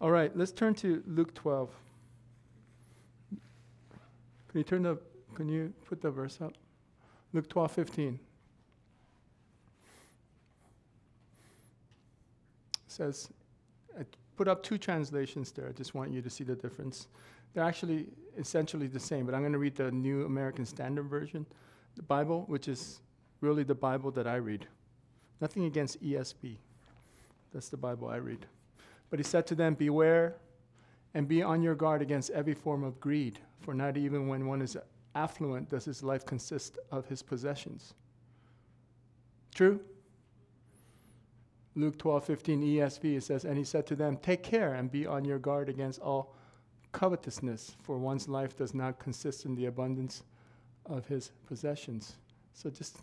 All right, let's turn to Luke 12. Can you turn the can you put the verse up? Luke 12, 15. It says, I put up two translations there. I just want you to see the difference. They're actually essentially the same, but I'm going to read the New American Standard Version, the Bible, which is really the Bible that I read. Nothing against ESV. That's the Bible I read. But he said to them, Beware and be on your guard against every form of greed, for not even when one is affluent does his life consist of his possessions. True? Luke 12, 15 ESV, it says, And he said to them, Take care and be on your guard against all covetousness, for one's life does not consist in the abundance of his possessions. So just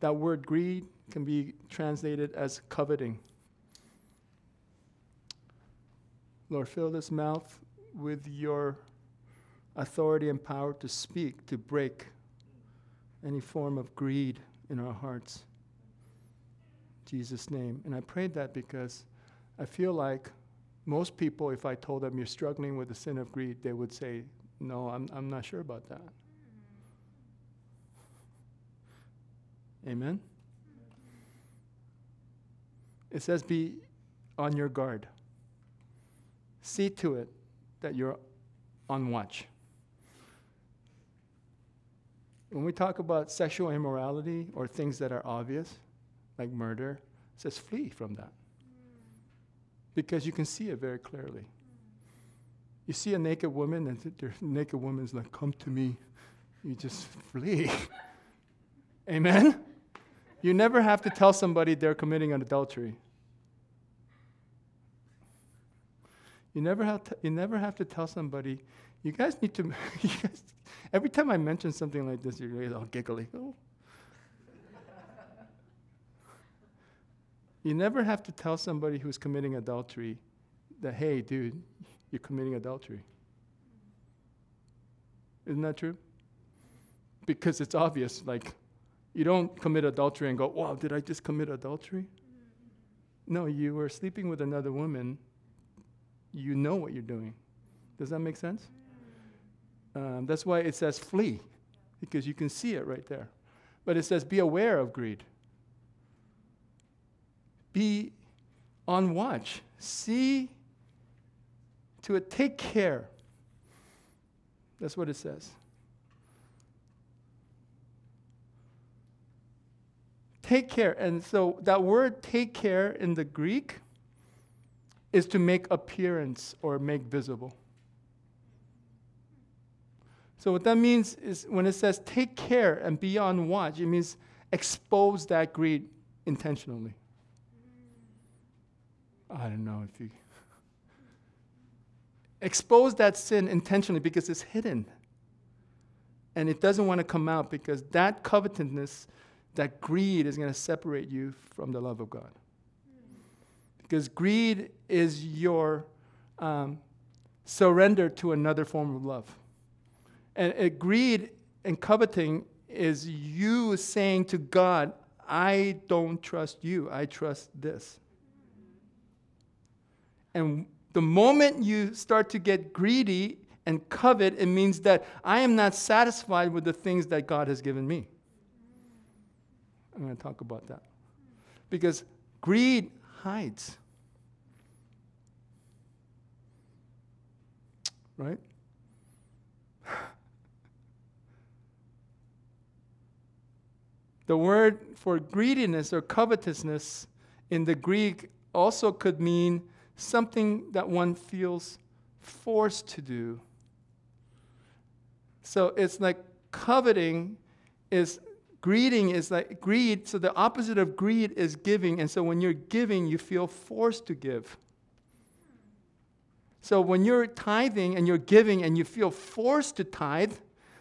that word greed can be translated as coveting. Lord, fill this mouth with your authority and power to speak, to break any form of greed in our hearts. In Jesus' name. And I prayed that because I feel like most people, if I told them you're struggling with the sin of greed, they would say, No, I'm, I'm not sure about that. Amen? It says, Be on your guard. See to it that you're on watch. When we talk about sexual immorality or things that are obvious, like murder, it says flee from that. Because you can see it very clearly. You see a naked woman, and the naked woman's like, Come to me. You just flee. Amen? You never have to tell somebody they're committing an adultery. You never have to, you never have to tell somebody, you guys need to, guys, every time I mention something like this, you're all giggly. Oh. you never have to tell somebody who's committing adultery that, hey, dude, you're committing adultery. Isn't that true? Because it's obvious, like, you don't commit adultery and go, wow, did I just commit adultery? No, you were sleeping with another woman you know what you're doing. Does that make sense? Um, that's why it says flee, because you can see it right there. But it says be aware of greed. Be on watch. See to it, take care. That's what it says. Take care. And so that word take care in the Greek is to make appearance or make visible. So, what that means is when it says take care and be on watch, it means expose that greed intentionally. I don't know if you. expose that sin intentionally because it's hidden. And it doesn't want to come out because that covetousness, that greed is going to separate you from the love of God. Because greed is your um, surrender to another form of love. And uh, greed and coveting is you saying to God, I don't trust you, I trust this. And the moment you start to get greedy and covet, it means that I am not satisfied with the things that God has given me. I'm going to talk about that. Because greed hides. Right? The word for greediness or covetousness in the Greek also could mean something that one feels forced to do. So it's like coveting is greeding is like greed. So the opposite of greed is giving. And so when you're giving, you feel forced to give. So when you're tithing and you're giving and you feel forced to tithe,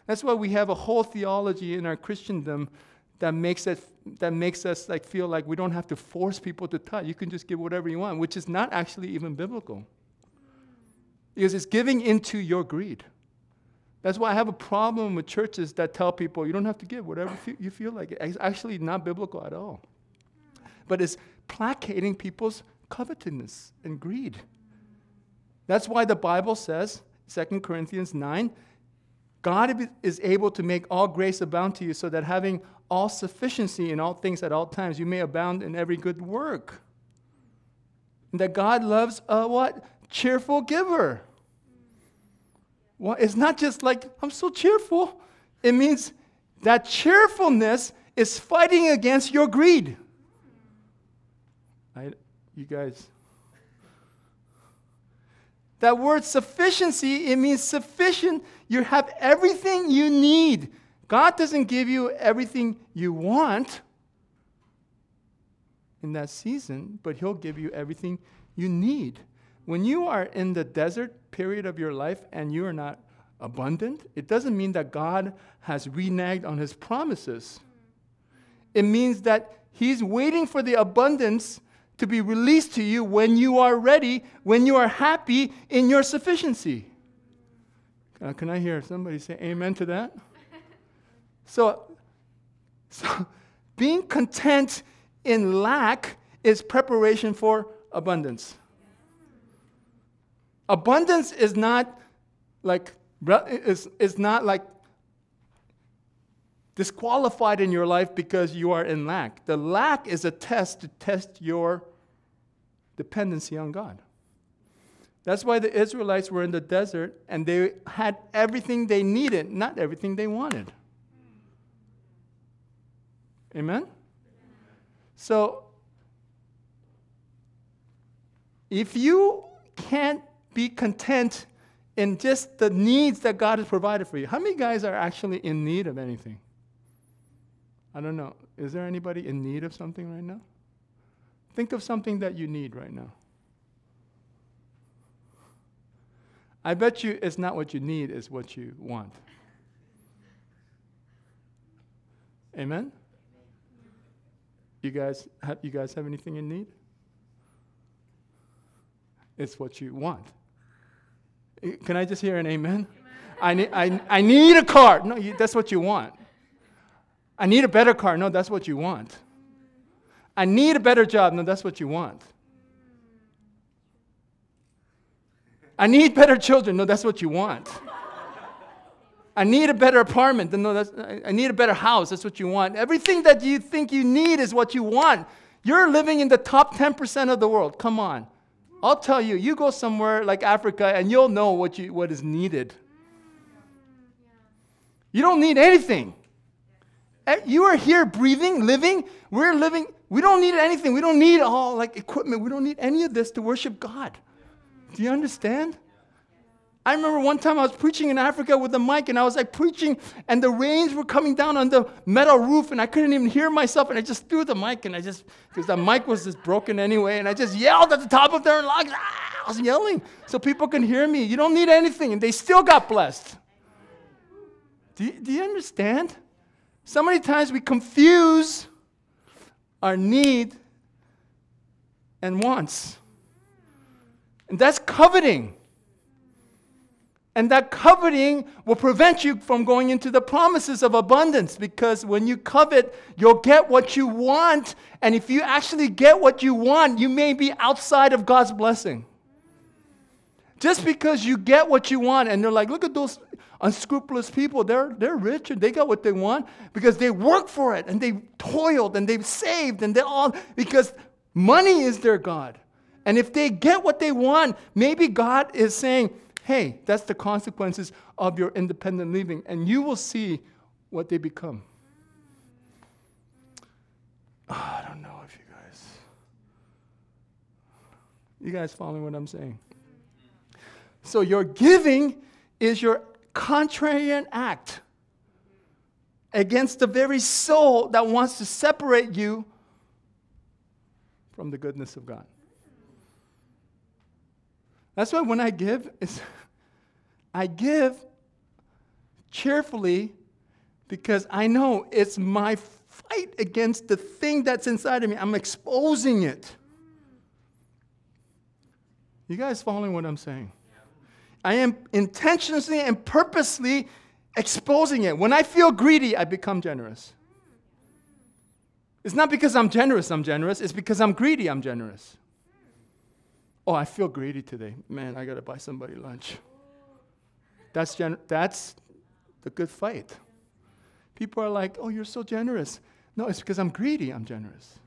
that's why we have a whole theology in our Christendom that makes us that makes us like feel like we don't have to force people to tithe. You can just give whatever you want, which is not actually even biblical. Because it's giving into your greed. That's why I have a problem with churches that tell people you don't have to give whatever you feel like. It's actually not biblical at all. But it's placating people's covetousness and greed. That's why the Bible says, 2 Corinthians 9, God is able to make all grace abound to you so that having all sufficiency in all things at all times, you may abound in every good work. And that God loves a what? Cheerful giver. Well, it's not just like, I'm so cheerful. It means that cheerfulness is fighting against your greed. I, you guys. That word sufficiency, it means sufficient. You have everything you need. God doesn't give you everything you want in that season, but He'll give you everything you need. When you are in the desert period of your life and you are not abundant, it doesn't mean that God has reneged on His promises. It means that He's waiting for the abundance to be released to you when you are ready, when you are happy in your sufficiency. Uh, can I hear somebody say amen to that? so, so, being content in lack is preparation for abundance. Abundance is not like is, is not like disqualified in your life because you are in lack. The lack is a test to test your dependency on God. That's why the Israelites were in the desert and they had everything they needed, not everything they wanted. Amen? So, if you can't be content in just the needs that God has provided for you, how many guys are actually in need of anything? I don't know. Is there anybody in need of something right now? Think of something that you need right now. I bet you it's not what you need, it's what you want. Amen? You guys have, you guys have anything in need? It's what you want. Can I just hear an amen? I, need, I, I need a car. No, you, that's what you want. I need a better car. No, that's what you want. I need a better job. No, that's what you want. I need better children. No, that's what you want. I need a better apartment. No, that's, I need a better house. That's what you want. Everything that you think you need is what you want. You're living in the top 10% of the world. Come on. I'll tell you, you go somewhere like Africa and you'll know what, you, what is needed. You don't need anything. Eh, you are here breathing, living. We're living. We don't need anything. We don't need all like equipment. We don't need any of this to worship God. Do you understand? I remember one time I was preaching in Africa with a mic and I was like preaching and the rains were coming down on the metal roof and I couldn't even hear myself and I just threw the mic and I just, because the mic was just broken anyway, and I just yelled at the top of their lungs. Ah, I was yelling so people can hear me. You don't need anything and they still got blessed. Do you, do you understand? So many times we confuse our need and wants. And that's coveting. And that coveting will prevent you from going into the promises of abundance because when you covet, you'll get what you want. And if you actually get what you want, you may be outside of God's blessing. Just because you get what you want, and they're like, look at those unscrupulous people. They're, they're rich and they got what they want because they work for it and they toiled and they've saved and they all, because money is their God. And if they get what they want, maybe God is saying, hey, that's the consequences of your independent living. And you will see what they become. Oh, I don't know if you guys. You guys following what I'm saying? So your giving is your contrarian act against the very soul that wants to separate you from the goodness of God. That's why when I give, I give cheerfully because I know it's my fight against the thing that's inside of me. I'm exposing it. You guys following what I'm saying? I am intentionally and purposely exposing it. When I feel greedy, I become generous. It's not because I'm generous, I'm generous. It's because I'm greedy, I'm generous. Oh, I feel greedy today. Man, I got to buy somebody lunch. That's, gen- that's the good fight. People are like, oh, you're so generous. No, it's because I'm greedy, I'm generous.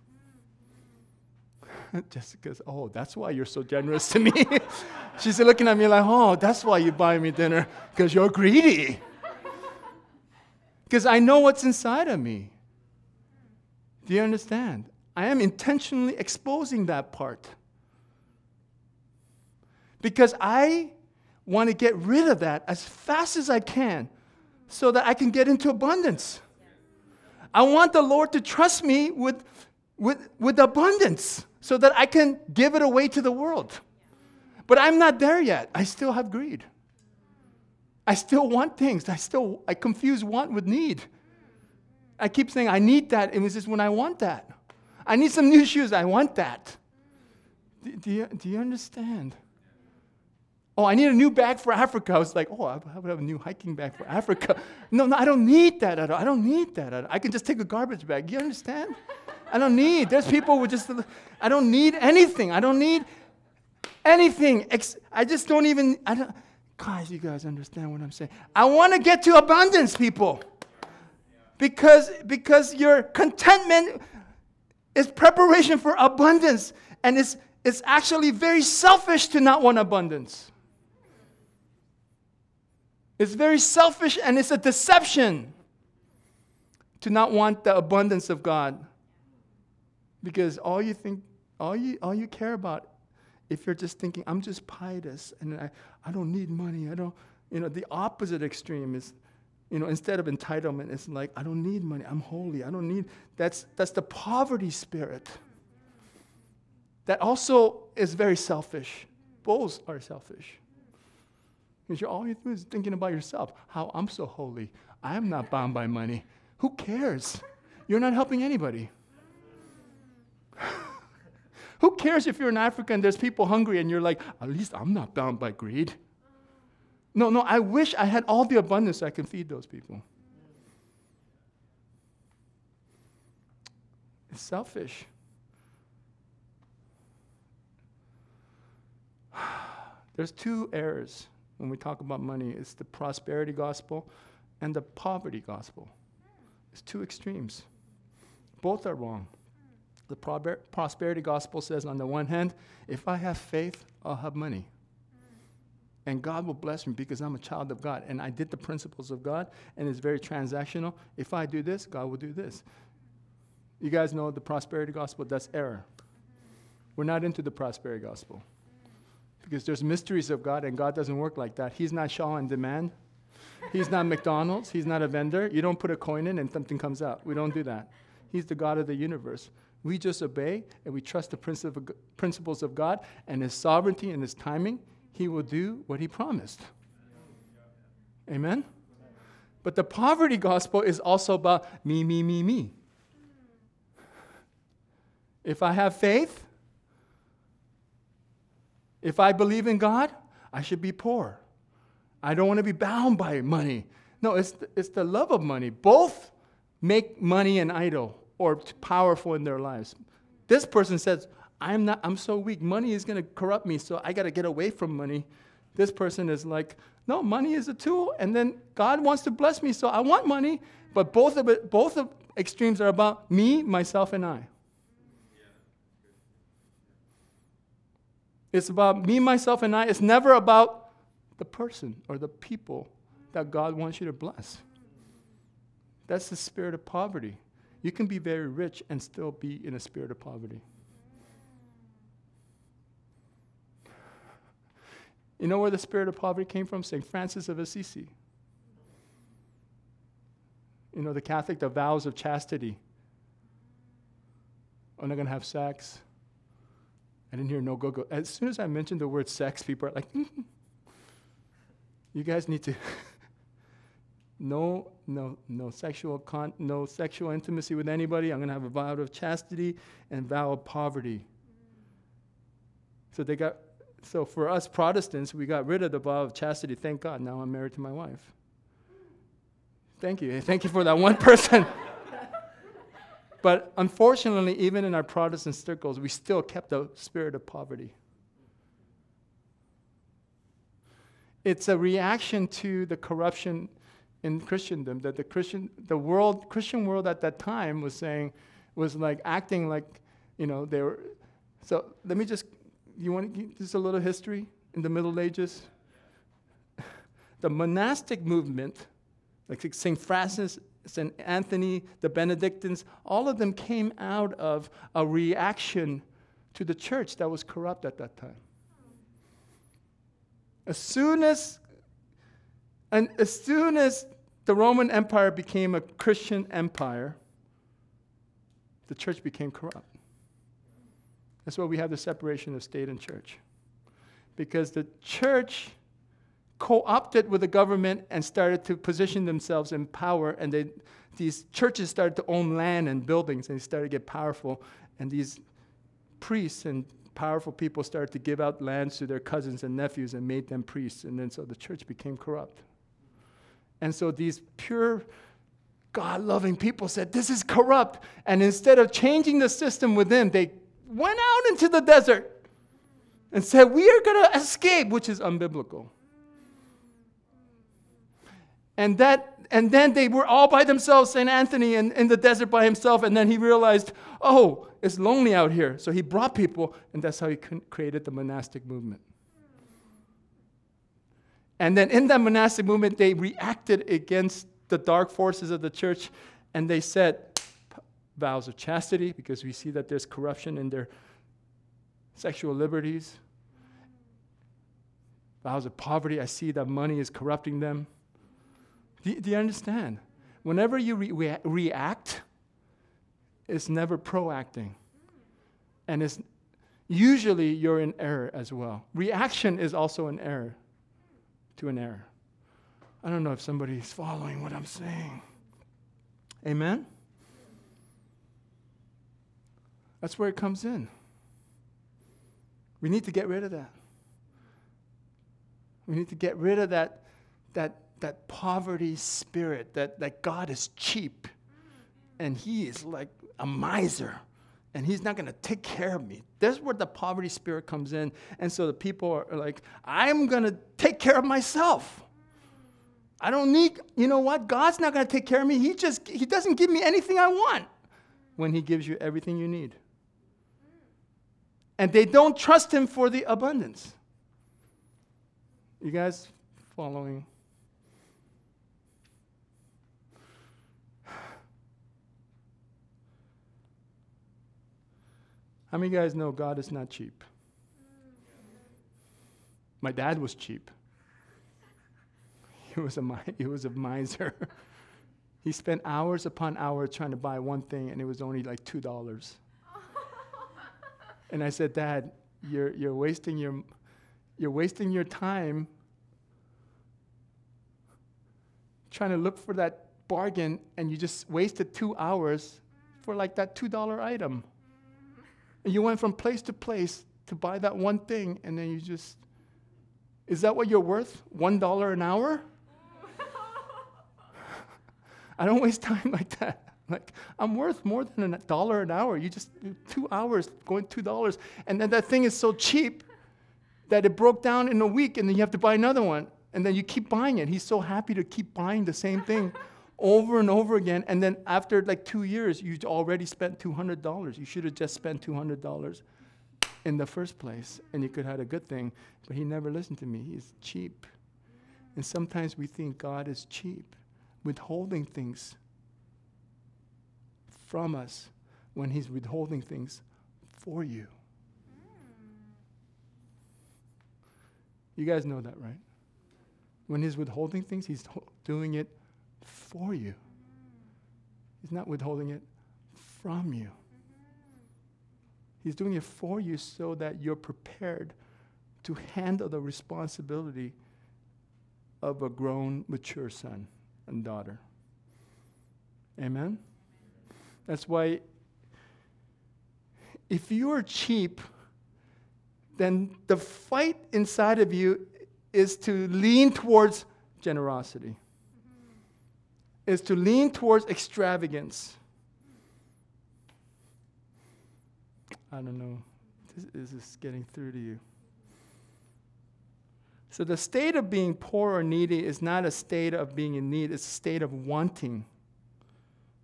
Jessica's, oh, that's why you're so generous to me. She's looking at me like, oh, that's why you buy me dinner, because you're greedy. Because I know what's inside of me. Do you understand? I am intentionally exposing that part. Because I want to get rid of that as fast as I can so that I can get into abundance. I want the Lord to trust me with, with, with abundance so that I can give it away to the world. But I'm not there yet. I still have greed. I still want things. I still I confuse want with need. I keep saying I need that. It was just when I want that. I need some new shoes. I want that. Do, do, you, do you understand? Oh, I need a new bag for Africa. I was like, oh, I would have a new hiking bag for Africa. No, no, I don't need that at all. I don't need that. At all. I can just take a garbage bag. You understand? I don't need. There's people who just, I don't need anything. I don't need anything. I just don't even, I don't, guys, you guys understand what I'm saying. I want to get to abundance, people. Because, because your contentment is preparation for abundance. And it's, it's actually very selfish to not want abundance. It's very selfish and it's a deception to not want the abundance of God. Because all you think, all you, all you care about, if you're just thinking, I'm just pious and I, I don't need money, I don't, you know, the opposite extreme is, you know, instead of entitlement, it's like, I don't need money, I'm holy, I don't need, that's, that's the poverty spirit. That also is very selfish. Both are selfish. Because you're all you is thinking about yourself. How I'm so holy. I am not bound by money. Who cares? You're not helping anybody. Who cares if you're in Africa and there's people hungry and you're like, at least I'm not bound by greed? No, no, I wish I had all the abundance so I can feed those people. It's selfish. There's two errors when we talk about money it's the prosperity gospel and the poverty gospel. It's two extremes. Both are wrong. The prosperity gospel says, on the one hand, if I have faith, I'll have money. And God will bless me because I'm a child of God and I did the principles of God and it's very transactional. If I do this, God will do this. You guys know the prosperity gospel, that's error. We're not into the prosperity gospel because there's mysteries of God, and God doesn't work like that. He's not Shaw on demand. He's not McDonald's. He's not a vendor. You don't put a coin in and something comes out. We don't do that. He's the God of the universe. We just obey and we trust the principles of God and His sovereignty and His timing. He will do what He promised. Amen? But the poverty gospel is also about me, me, me, me. If I have faith, if I believe in God, I should be poor. I don't want to be bound by money. No, it's the, it's the love of money. Both make money an idol or powerful in their lives. This person says, I'm not I'm so weak. Money is going to corrupt me, so I got to get away from money. This person is like, no, money is a tool and then God wants to bless me, so I want money, but both of it both of extremes are about me, myself and I. It's about me, myself, and I. It's never about the person or the people that God wants you to bless. That's the spirit of poverty. You can be very rich and still be in a spirit of poverty. You know where the spirit of poverty came from? St. Francis of Assisi. You know, the Catholic, the vows of chastity. I'm not going to have sex. I didn't hear no go go. As soon as I mentioned the word sex, people are like, you guys need to. no, no, no sexual con- no sexual intimacy with anybody. I'm gonna have a vow of chastity and vow of poverty. So they got so for us Protestants, we got rid of the vow of chastity. Thank God. Now I'm married to my wife. Thank you. Thank you for that one person. But unfortunately, even in our Protestant circles, we still kept the spirit of poverty. it's a reaction to the corruption in Christendom that the Christian, the world, Christian world at that time was saying, was like acting like, you know, they were. So let me just, you want just a little history in the Middle Ages? The monastic movement, like St. Francis, St. Anthony, the Benedictines, all of them came out of a reaction to the church that was corrupt at that time. As soon as and as soon as the Roman Empire became a Christian empire, the church became corrupt. That's why we have the separation of state and church. Because the church co opted with the government and started to position themselves in power, and they, these churches started to own land and buildings, and they started to get powerful. And these priests and powerful people started to give out lands to their cousins and nephews and made them priests. And then so the church became corrupt. And so these pure, God loving people said, This is corrupt. And instead of changing the system within, they went out into the desert and said, We are going to escape, which is unbiblical. And that and then they were all by themselves, St. Anthony in, in the desert by himself, and then he realized, oh, it's lonely out here. So he brought people, and that's how he created the monastic movement. And then in that monastic movement, they reacted against the dark forces of the church, and they said vows of chastity, because we see that there's corruption in their sexual liberties. Vows of poverty, I see that money is corrupting them. Do, do you understand? Whenever you re- react, it's never proacting. And it's usually you're in error as well. Reaction is also an error to an error. I don't know if somebody's following what I'm saying. Amen? That's where it comes in. We need to get rid of that. We need to get rid of that, that that poverty spirit, that, that God is cheap and he is like a miser and he's not going to take care of me. That's where the poverty spirit comes in. And so the people are like, I'm going to take care of myself. I don't need, you know what? God's not going to take care of me. He just, he doesn't give me anything I want when he gives you everything you need. And they don't trust him for the abundance. You guys following? How many of you guys know God is not cheap? My dad was cheap. He was a, he was a miser. he spent hours upon hours trying to buy one thing, and it was only like $2. and I said, Dad, you're, you're, wasting your, you're wasting your time trying to look for that bargain, and you just wasted two hours for like that $2 item. And you went from place to place to buy that one thing, and then you just, is that what you're worth? One dollar an hour? I don't waste time like that. Like, I'm worth more than a dollar an hour. You just, two hours going two dollars. And then that thing is so cheap that it broke down in a week, and then you have to buy another one. And then you keep buying it. He's so happy to keep buying the same thing over and over again. And then after like two years, you already spent $200. You should have just spent $200 in the first place, and you could have had a good thing. But he never listened to me. He's cheap. And sometimes we think God is cheap, withholding things from us when he's withholding things for you. You guys know that, right? When he's withholding things, he's doing it for you. He's not withholding it from you. He's doing it for you so that you're prepared to handle the responsibility of a grown, mature son and daughter. Amen? That's why if you are cheap, then the fight inside of you is to lean towards generosity is to lean towards extravagance. I don't know. This is this getting through to you? So the state of being poor or needy is not a state of being in need, it's a state of wanting.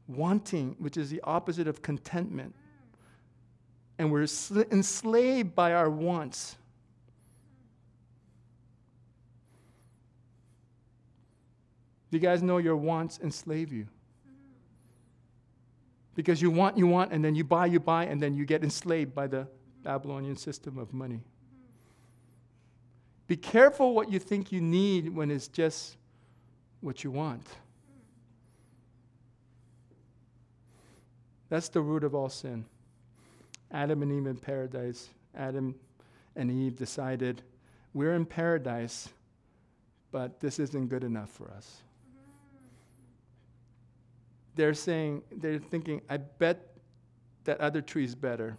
Wanting, which is the opposite of contentment. And we're enslaved by our wants. Do you guys know your wants enslave you? Because you want, you want, and then you buy, you buy, and then you get enslaved by the Babylonian system of money. Be careful what you think you need when it's just what you want. That's the root of all sin. Adam and Eve in paradise. Adam and Eve decided, we're in paradise, but this isn't good enough for us they're saying, they're thinking, I bet that other tree is better.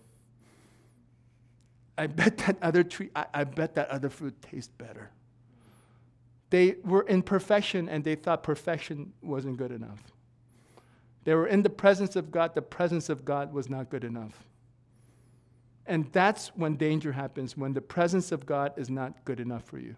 I bet that other tree, I, I bet that other fruit tastes better. They were in perfection and they thought perfection wasn't good enough. They were in the presence of God, the presence of God was not good enough. And that's when danger happens, when the presence of God is not good enough for you.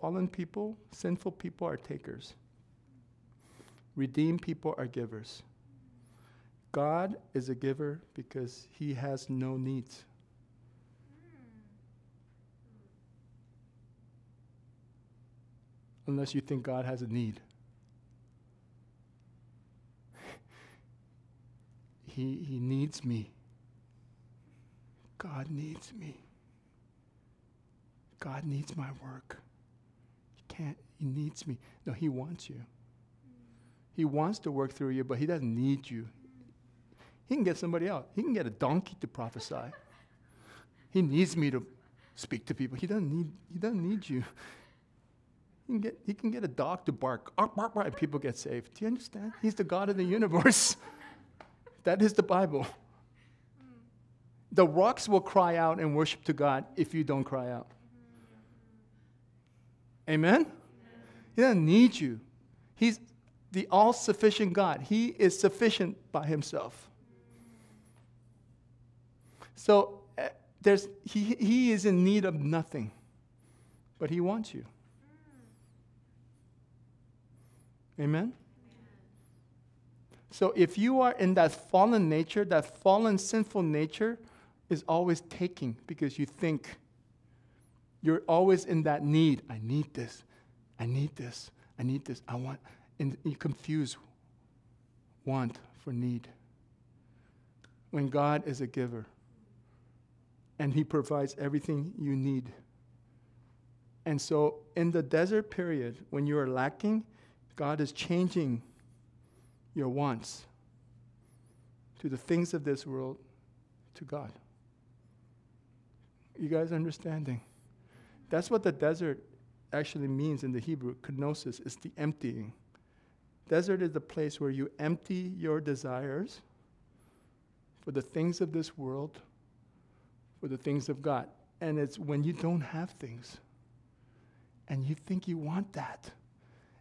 Fallen people, sinful people are takers. Redeemed people are givers. God is a giver because he has no needs. Unless you think God has a need. he, he needs me. God needs me. God needs my work can't, he needs me. No, he wants you. He wants to work through you, but he doesn't need you. He can get somebody else. He can get a donkey to prophesy. He needs me to speak to people. He doesn't need, he doesn't need you. He can, get, he can get a dog to bark, bark, bark, bark, and people get saved. Do you understand? He's the God of the universe. that is the Bible. The rocks will cry out and worship to God if you don't cry out. Amen? He doesn't need you. He's the all sufficient God. He is sufficient by himself. So uh, there's, he, he is in need of nothing, but he wants you. Amen? So if you are in that fallen nature, that fallen sinful nature is always taking because you think you're always in that need. I need this. I need this. I need this. I want. And you confuse want for need. When God is a giver and He provides everything you need. And so, in the desert period, when you are lacking, God is changing your wants to the things of this world to God. You guys understanding? That's what the desert actually means in the Hebrew. Kenosis is the emptying. Desert is the place where you empty your desires for the things of this world, for the things of God. And it's when you don't have things and you think you want that.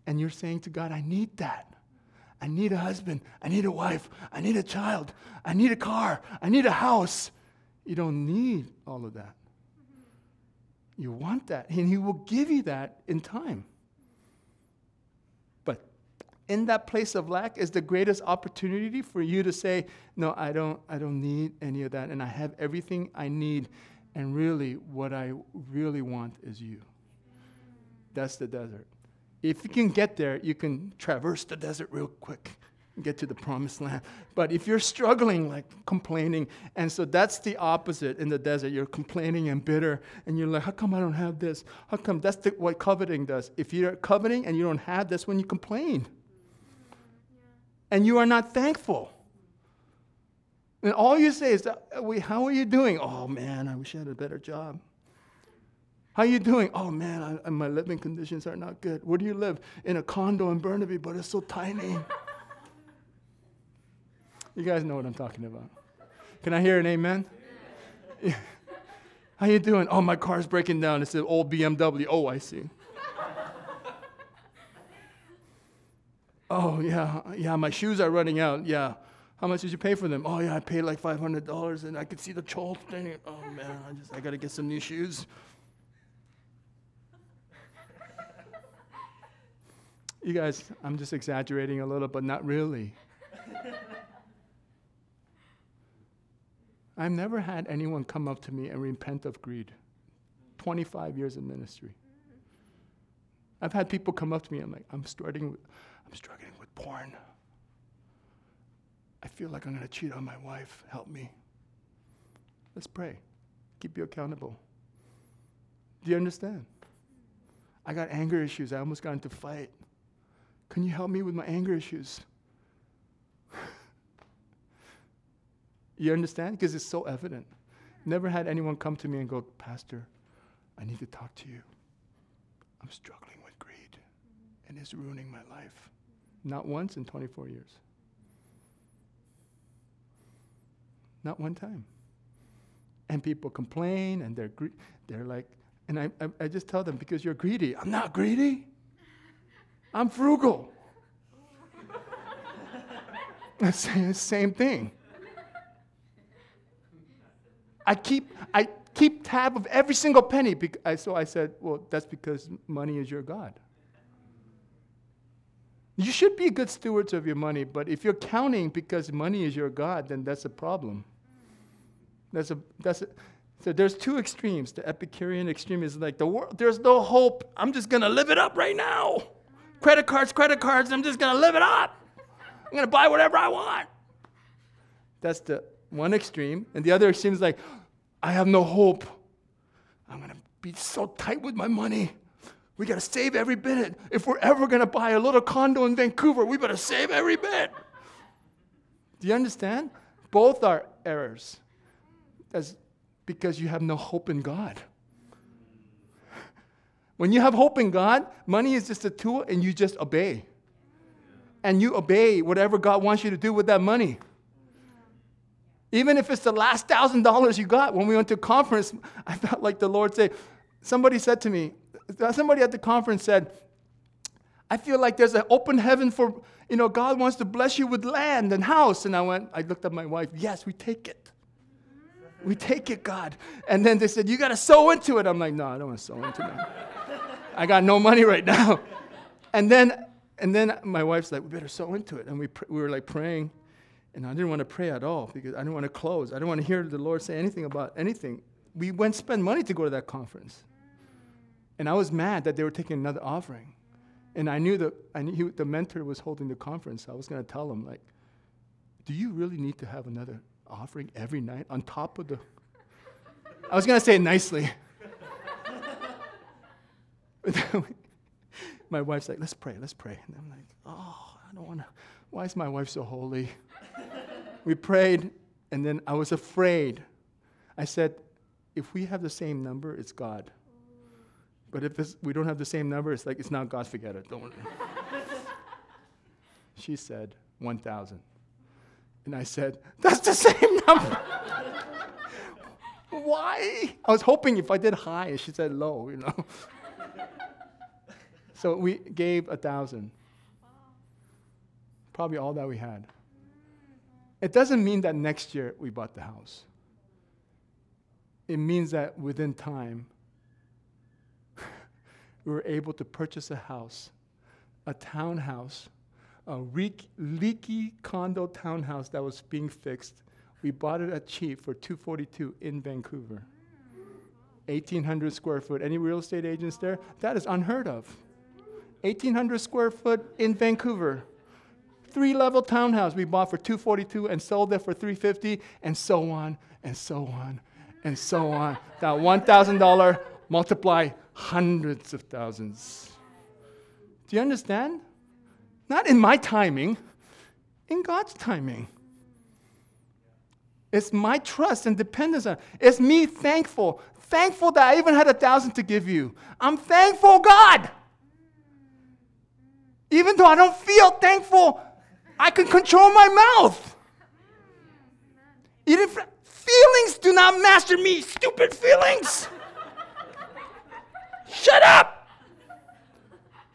And you're saying to God, I need that. I need a husband. I need a wife. I need a child. I need a car. I need a house. You don't need all of that. You want that, and He will give you that in time. But in that place of lack is the greatest opportunity for you to say, No, I don't, I don't need any of that, and I have everything I need. And really, what I really want is you. That's the desert. If you can get there, you can traverse the desert real quick get to the promised land. But if you're struggling, like complaining, and so that's the opposite in the desert. You're complaining and bitter, and you're like, how come I don't have this? How come? That's the, what coveting does. If you're coveting and you don't have, that's when you complain. And you are not thankful. And all you say is, uh, how are you doing? Oh man, I wish I had a better job. How are you doing? Oh man, I, my living conditions are not good. Where do you live? In a condo in Burnaby, but it's so tiny. You guys know what I'm talking about. Can I hear an amen? How you doing? Oh, my car's breaking down. It's an old BMW. Oh, I see. Oh, yeah, yeah, my shoes are running out. Yeah. How much did you pay for them? Oh, yeah, I paid like $500 and I could see the chole thing. Oh, man, I just, I got to get some new shoes. you guys, I'm just exaggerating a little, but not really. I've never had anyone come up to me and repent of greed. 25 years in ministry. I've had people come up to me. I'm like, I'm struggling. With, I'm struggling with porn. I feel like I'm to cheat on my wife. Help me. Let's pray. Keep you accountable. Do you understand? I got anger issues. I almost got into fight. Can you help me with my anger issues? You understand? Because it's so evident. Never had anyone come to me and go, Pastor, I need to talk to you. I'm struggling with greed, and it's ruining my life. Not once in 24 years. Not one time. And people complain, and they're, gre- they're like, and I, I, I just tell them, because you're greedy. I'm not greedy. I'm frugal. same, same thing. I keep, I keep tab of every single penny. so I said, well, that's because money is your God. You should be good stewards of your money, but if you're counting because money is your God, then that's a problem. That's a, that's a, so there's two extremes. The Epicurean extreme is like the world, there's no hope. I'm just gonna live it up right now. Credit cards, credit cards, I'm just gonna live it up. I'm gonna buy whatever I want. That's the one extreme. And the other extreme is like, I have no hope. I'm to be so tight with my money. We got to save every bit. If we're ever to buy a little condo in Vancouver, we better save every bit. Do you understand? Both are errors. That's because you have no hope in God. When you have hope in God, money is just a tool and you just obey. And you obey whatever God wants you to do with that money. Even if it's the last thousand dollars you got. When we went to conference, I felt like the Lord said, somebody said to me, somebody at the conference said, I feel like there's an open heaven for, you know, God wants to bless you with land and house. And I went, I looked at my wife, yes, we take it. We take it, God. And then they said, You got to sow into it. I'm like, No, I don't want to sow into it. I got no money right now. And then, and then my wife's like, We better sow into it. And we, we were like praying. And I didn't want to pray at all because I didn't want to close. I didn't want to hear the Lord say anything about anything. We went spend money to go to that conference. And I was mad that they were taking another offering. And I knew that I knew the mentor was holding the conference. I was going to tell him, like, do you really need to have another offering every night on top of the. I was going to say it nicely. my wife's like, let's pray, let's pray. And I'm like, oh, I don't want to. Why is my wife so holy? We prayed, and then I was afraid. I said, if we have the same number, it's God. But if we don't have the same number, it's like, it's not God, forget it. Don't she said, 1,000. And I said, that's the same number. Why? I was hoping if I did high, she said low, you know. so we gave a thousand. Probably all that we had. It doesn't mean that next year we bought the house. It means that within time, we were able to purchase a house, a townhouse, a leaky condo townhouse that was being fixed. We bought it at cheap for 242 in Vancouver. 1,800 square foot. Any real estate agents there? That is unheard of. 1,800 square foot in Vancouver three level townhouse we bought for 242 and sold it for 350 and so on and so on and so on. That $1,000 multiply hundreds of thousands. Do you understand? Not in my timing, in God's timing. It's my trust and dependence on It's me thankful. Thankful that I even had a thousand to give you. I'm thankful, God. Even though I don't feel thankful, I can control my mouth. Even feelings do not master me, stupid feelings. Shut up.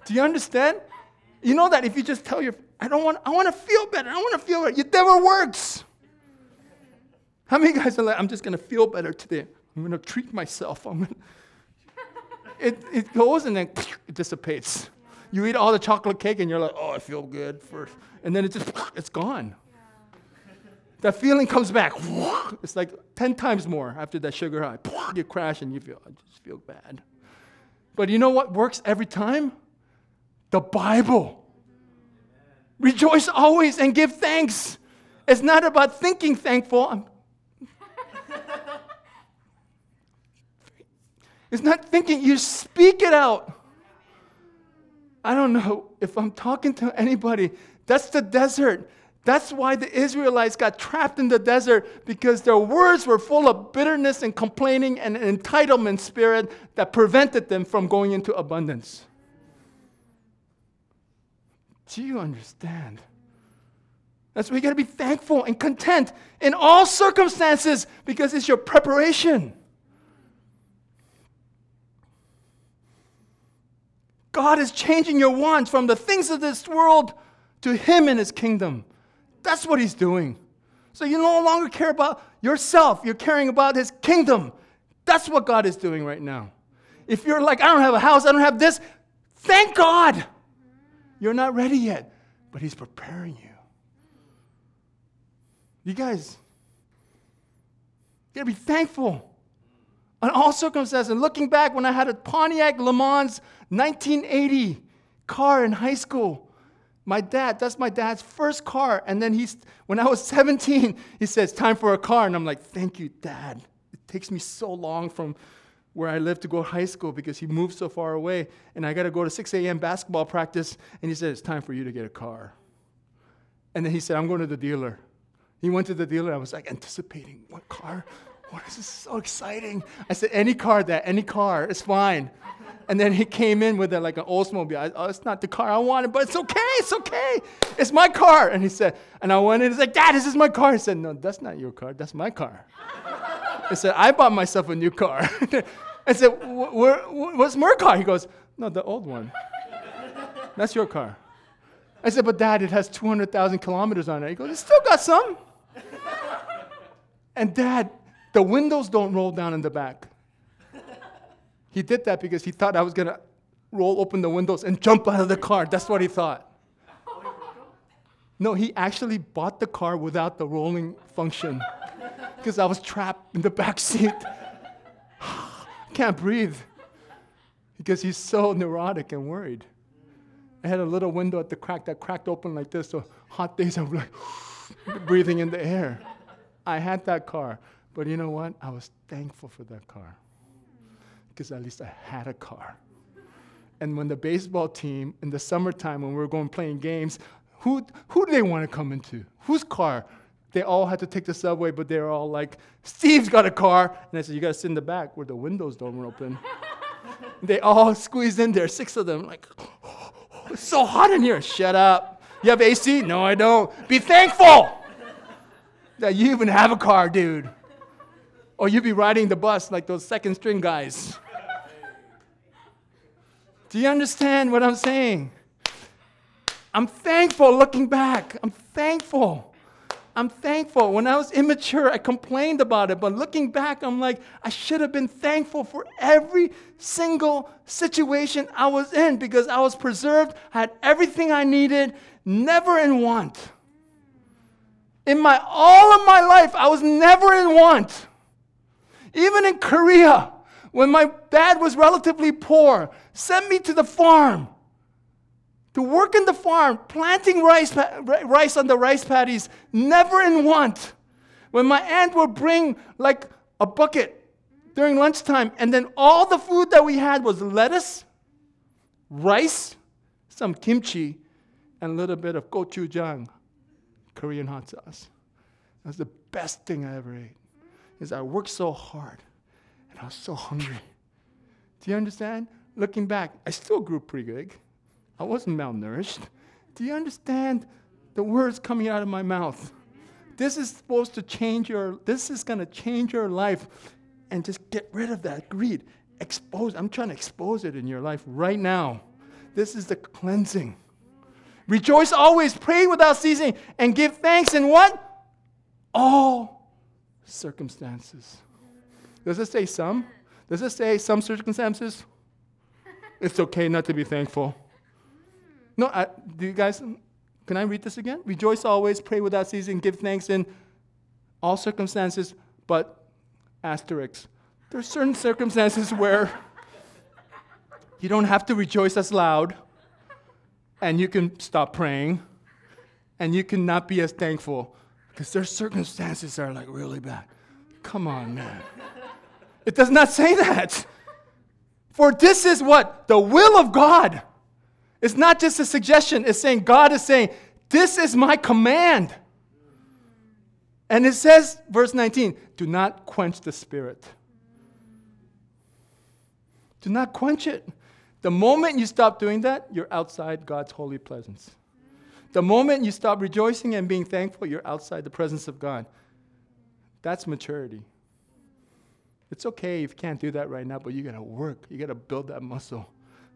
Do you understand? You know that if you just tell your I don't want, I want to feel better. I want to feel better. It never works. How many guys are like, I'm just going to feel better today? I'm going to treat myself. I'm gonna... it, it goes and then it dissipates. You eat all the chocolate cake and you're like, oh, I feel good first. And then it just, it's gone. That feeling comes back. It's like 10 times more after that sugar high. You crash and you feel, I just feel bad. But you know what works every time? The Bible. Rejoice always and give thanks. It's not about thinking thankful. I'm it's not thinking, you speak it out. I don't know if I'm talking to anybody. That's the desert. That's why the Israelites got trapped in the desert because their words were full of bitterness and complaining and an entitlement spirit that prevented them from going into abundance. Do you understand? That's why you got to be thankful and content in all circumstances because it's your preparation. God is changing your wants from the things of this world to Him and His kingdom. That's what He's doing. So you no longer care about yourself, you're caring about His kingdom. That's what God is doing right now. If you're like, I don't have a house, I don't have this, thank God. You're not ready yet, but He's preparing you. You guys, you gotta be thankful on all circumstances. And looking back, when I had a Pontiac Le Mans 1980 car in high school, my dad, that's my dad's first car. And then he's, when I was 17, he says, Time for a car. And I'm like, Thank you, dad. It takes me so long from where I live to go to high school because he moved so far away. And I got to go to 6 a.m. basketball practice. And he said, It's time for you to get a car. And then he said, I'm going to the dealer. He went to the dealer. I was like anticipating, What car? What is this so exciting? I said, Any car, that, any car, it's fine. And then he came in with a, like an Oldsmobile. I, oh, it's not the car I wanted, but it's okay, it's okay. It's my car. And he said, and I went in, he's like, Dad, this is my car. He said, No, that's not your car, that's my car. I said, I bought myself a new car. I said, What's my car? He goes, No, the old one. That's your car. I said, But Dad, it has 200,000 kilometers on it. He goes, It still got some. and Dad, the windows don't roll down in the back. He did that because he thought I was going to roll open the windows and jump out of the car. That's what he thought. No, he actually bought the car without the rolling function because I was trapped in the back seat. Can't breathe because he's so neurotic and worried. I had a little window at the crack that cracked open like this, so hot days I was like breathing in the air. I had that car, but you know what? I was thankful for that car because at least I had a car. And when the baseball team in the summertime, when we were going playing games, who, who do they want to come into? Whose car? They all had to take the subway, but they were all like, Steve's got a car. And I said, You got to sit in the back where the windows don't open. they all squeezed in there, six of them, like, oh, It's so hot in here. Shut up. You have AC? No, I don't. Be thankful that you even have a car, dude. Or you'd be riding the bus like those second string guys. Do you understand what I'm saying? I'm thankful looking back. I'm thankful. I'm thankful. When I was immature, I complained about it. But looking back, I'm like, I should have been thankful for every single situation I was in because I was preserved, had everything I needed, never in want. In my all of my life, I was never in want. Even in Korea, when my dad was relatively poor, sent me to the farm to work in the farm, planting rice, rice on the rice paddies, never in want. When my aunt would bring like a bucket during lunchtime, and then all the food that we had was lettuce, rice, some kimchi, and a little bit of gochujang, Korean hot sauce. That's the best thing I ever ate. Is I worked so hard, and I was so hungry. Do you understand? Looking back, I still grew pretty big. I wasn't malnourished. Do you understand the words coming out of my mouth? This is supposed to change your, this is going to change your life and just get rid of that greed. Expose, I'm trying to expose it in your life right now. This is the cleansing. Rejoice always, pray without ceasing, and give thanks in what? All circumstances. Does it say some? Does it say some circumstances? It's okay not to be thankful. No, I, do you guys, can I read this again? Rejoice always, pray without ceasing, give thanks in all circumstances, but asterisk. There are certain circumstances where you don't have to rejoice as loud and you can stop praying and you cannot be as thankful because their circumstances are like really bad. Come on, man. It does not say that. For this is what? The will of God. It's not just a suggestion, it's saying, God is saying, This is my command. And it says, verse 19, do not quench the spirit. Do not quench it. The moment you stop doing that, you're outside God's holy presence. The moment you stop rejoicing and being thankful, you're outside the presence of God. That's maturity. It's okay if you can't do that right now, but you gotta work. You gotta build that muscle.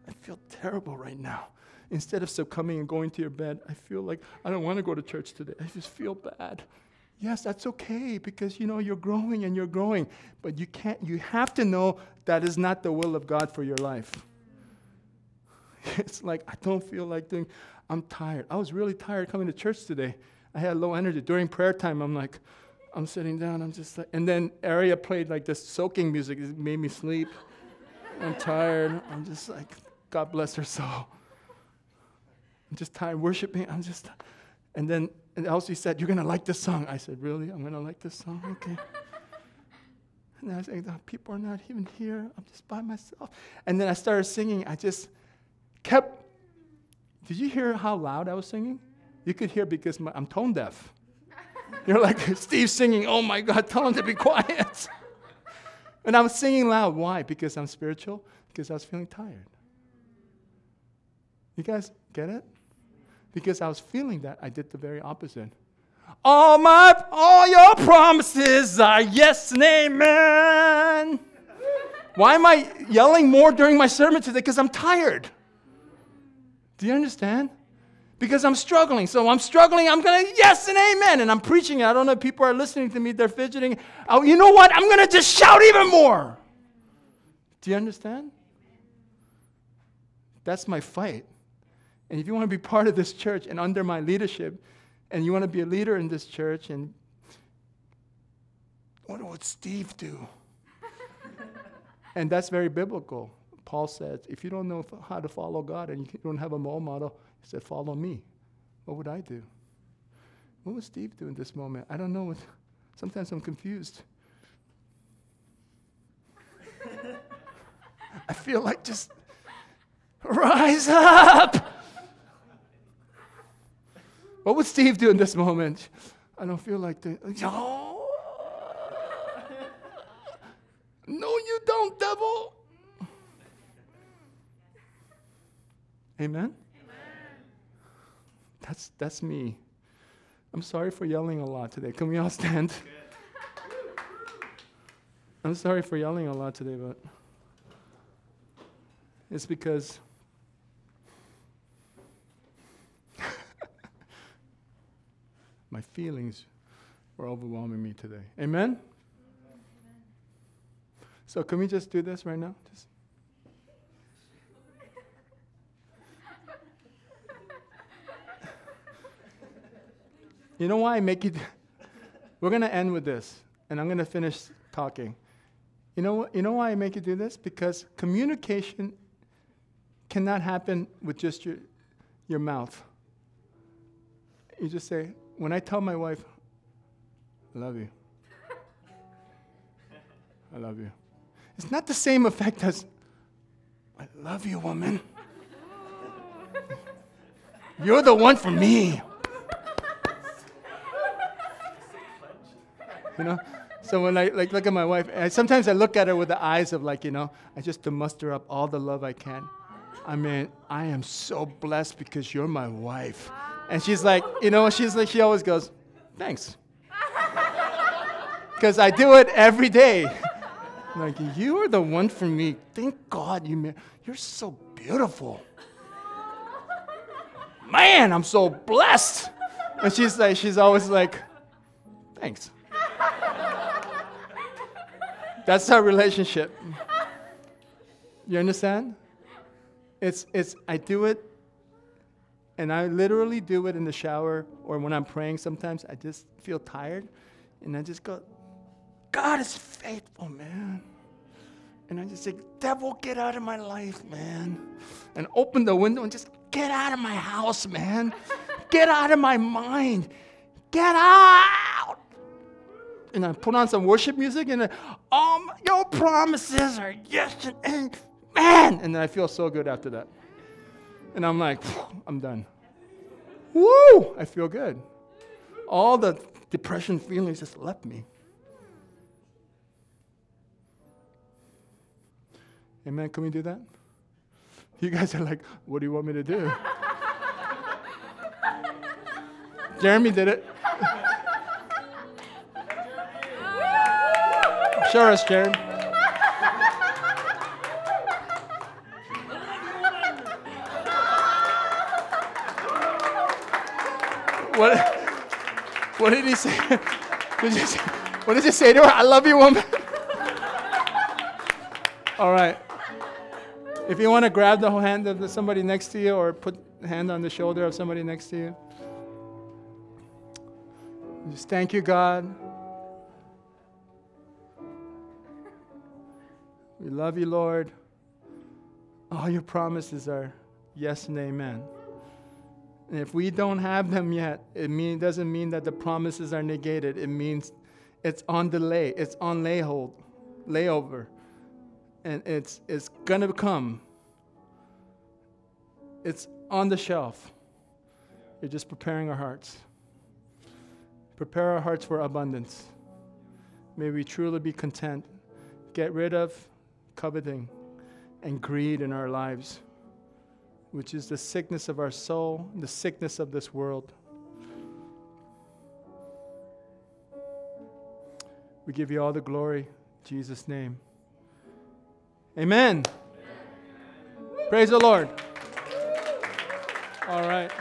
I feel terrible right now. Instead of succumbing and going to your bed, I feel like I don't wanna go to church today. I just feel bad. Yes, that's okay because you know you're growing and you're growing, but you can't you have to know that is not the will of God for your life. It's like I don't feel like doing I'm tired. I was really tired coming to church today. I had low energy. During prayer time, I'm like, I'm sitting down, I'm just like, and then Aria played like this soaking music, it made me sleep. I'm tired. I'm just like, God bless her soul. I'm just tired worshiping. I'm just, and then and Elsie said, You're going to like this song. I said, Really? I'm going to like this song? Okay. and I was like, People are not even here. I'm just by myself. And then I started singing. I just kept. Did you hear how loud I was singing? You could hear because my, I'm tone deaf. You're like, Steve singing, oh my God, tell him to be quiet. and I'm singing loud. Why? Because I'm spiritual? Because I was feeling tired. You guys get it? Because I was feeling that, I did the very opposite. All my, all your promises are yes and amen. Why am I yelling more during my sermon today? Because I'm tired. Do you understand? Because I'm struggling. So I'm struggling. I'm going to, yes and amen. And I'm preaching. I don't know if people are listening to me. They're fidgeting. Oh, you know what? I'm going to just shout even more. Do you understand? That's my fight. And if you want to be part of this church and under my leadership, and you want to be a leader in this church, and what would Steve do? and that's very biblical. Paul says, if you don't know how to follow God and you don't have a role model, he said, follow me. What would I do? What would Steve do in this moment? I don't know. What, sometimes I'm confused. I feel like just rise up. What would Steve do in this moment? I don't feel like the. No, you don't, devil. Amen? Amen? That's, that's me. I'm sorry for yelling a lot today. Can we all stand? I'm sorry for yelling a lot today, but it's because my feelings were overwhelming me today. Amen? Amen? So, can we just do this right now? Just you know why I make it? We're going to end with this, and I'm going to finish talking. You know, you know why I make you do this? Because communication cannot happen with just your, your mouth. You just say, when I tell my wife, I love you, I love you, it's not the same effect as, I love you, woman. You're the one for me. You know? So when I like look at my wife, sometimes I look at her with the eyes of like, you know, I just to muster up all the love I can. I mean, I am so blessed because you're my wife. And she's like, you know, she's like, she always goes, thanks. Because I do it every day. like, you are the one for me. Thank God you, ma- you're so beautiful. man, I'm so blessed. And she's like, she's always like, thanks. That's our relationship. You understand? It's, it's, I do it, and I literally do it in the shower or when I'm praying sometimes. I just feel tired, and I just go, God is faithful, man. And I just say, Devil, get out of my life, man. And open the window and just get out of my house, man. Get out of my mind. Get out. And I put on some worship music and, um, your promises are yes and amen. And then I feel so good after that. And I'm like, I'm done. Woo! I feel good. All the depression feelings just left me. Amen. Can we do that? You guys are like, what do you want me to do? Jeremy did it. Show us, Karen. What, what did he say? Did you say? What did you say to her? I love you, woman. All right. If you want to grab the hand of somebody next to you or put hand on the shoulder of somebody next to you, just thank you, God. We love you, Lord. All your promises are yes and amen. And if we don't have them yet, it mean, doesn't mean that the promises are negated. It means it's on delay, it's on layhold, layover and it's, it's going to come. It's on the shelf. You're just preparing our hearts. Prepare our hearts for abundance. May we truly be content. Get rid of coveting and greed in our lives, which is the sickness of our soul, the sickness of this world. We give you all the glory, in Jesus' name. Amen. Praise the Lord. All right.